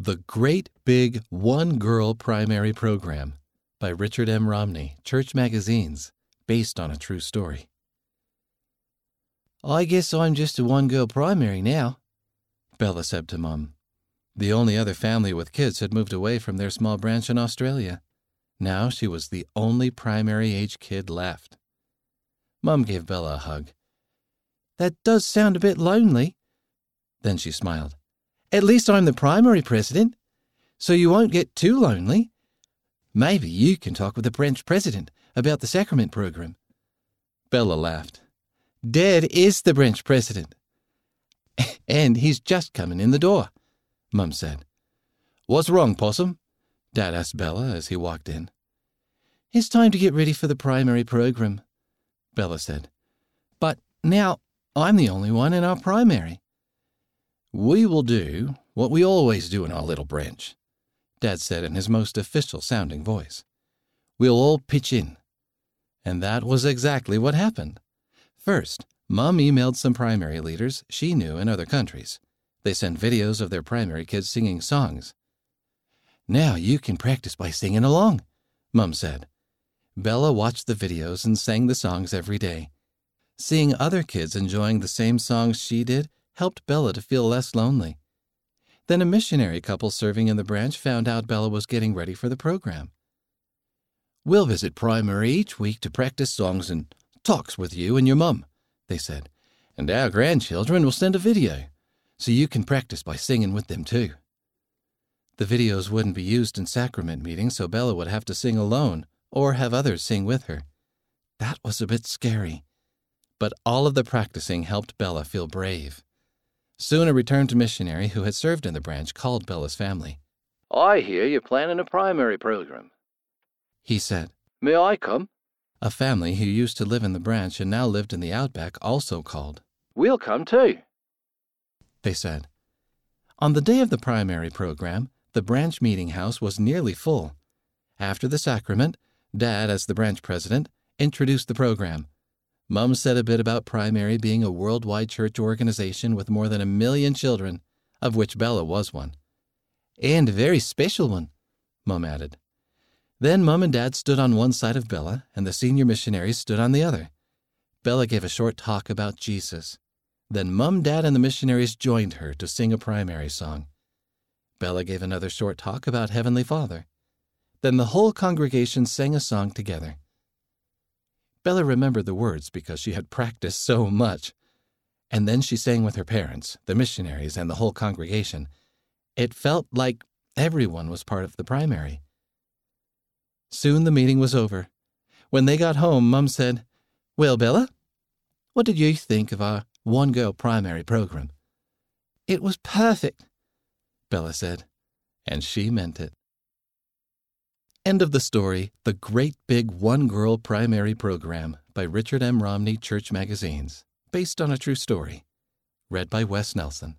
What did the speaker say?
The Great Big One Girl Primary Program by Richard M. Romney, Church Magazines, based on a true story. I guess I'm just a one girl primary now, Bella said to Mum. The only other family with kids had moved away from their small branch in Australia. Now she was the only primary age kid left. Mum gave Bella a hug. That does sound a bit lonely. Then she smiled. At least I'm the primary president, so you won't get too lonely. Maybe you can talk with the branch president about the sacrament program. Bella laughed. Dad is the branch president. and he's just coming in the door, Mum said. What's wrong, Possum? Dad asked Bella as he walked in. It's time to get ready for the primary program, Bella said. But now I'm the only one in our primary. We will do what we always do in our little branch, Dad said in his most official sounding voice. We'll all pitch in. And that was exactly what happened. First, Mom emailed some primary leaders she knew in other countries. They sent videos of their primary kids singing songs. Now you can practice by singing along, Mum said. Bella watched the videos and sang the songs every day. Seeing other kids enjoying the same songs she did helped Bella to feel less lonely. Then a missionary couple serving in the branch found out Bella was getting ready for the program. We'll visit primary each week to practice songs and talks with you and your mum, they said, and our grandchildren will send a video, so you can practice by singing with them too. The videos wouldn't be used in sacrament meetings, so Bella would have to sing alone or have others sing with her. That was a bit scary. But all of the practicing helped Bella feel brave. Soon a returned missionary who had served in the branch called Bella's family. I hear you're planning a primary program, he said. May I come? A family who used to live in the branch and now lived in the outback also called. We'll come too, they said. On the day of the primary program, the branch meeting house was nearly full. After the sacrament, Dad, as the branch president, introduced the program. Mum said a bit about Primary being a worldwide church organization with more than a million children, of which Bella was one. And a very special one, Mum added. Then Mum and Dad stood on one side of Bella, and the senior missionaries stood on the other. Bella gave a short talk about Jesus. Then Mum, Dad, and the missionaries joined her to sing a primary song. Bella gave another short talk about Heavenly Father. Then the whole congregation sang a song together. Bella remembered the words because she had practiced so much. And then she sang with her parents, the missionaries, and the whole congregation. It felt like everyone was part of the primary. Soon the meeting was over. When they got home, Mum said, Well, Bella, what did you think of our one girl primary program? It was perfect, Bella said, and she meant it. End of the story The Great Big One Girl Primary Program by Richard M. Romney Church Magazines, based on a true story. Read by Wes Nelson.